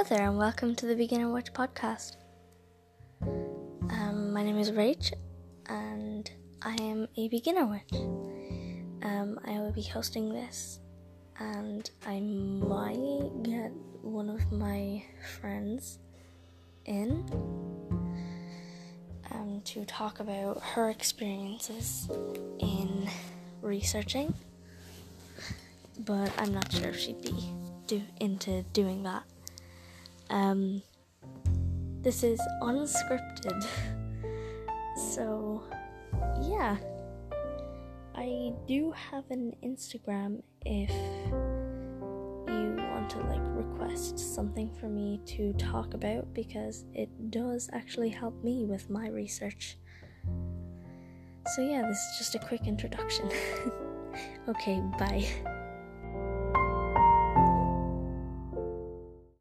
Hello there, and welcome to the Beginner Witch podcast. Um, my name is Rach, and I am a beginner witch. Um, I will be hosting this, and I might get one of my friends in um, to talk about her experiences in researching, but I'm not sure if she'd be do- into doing that. Um, this is unscripted. So, yeah. I do have an Instagram if you want to like request something for me to talk about because it does actually help me with my research. So, yeah, this is just a quick introduction. okay, bye.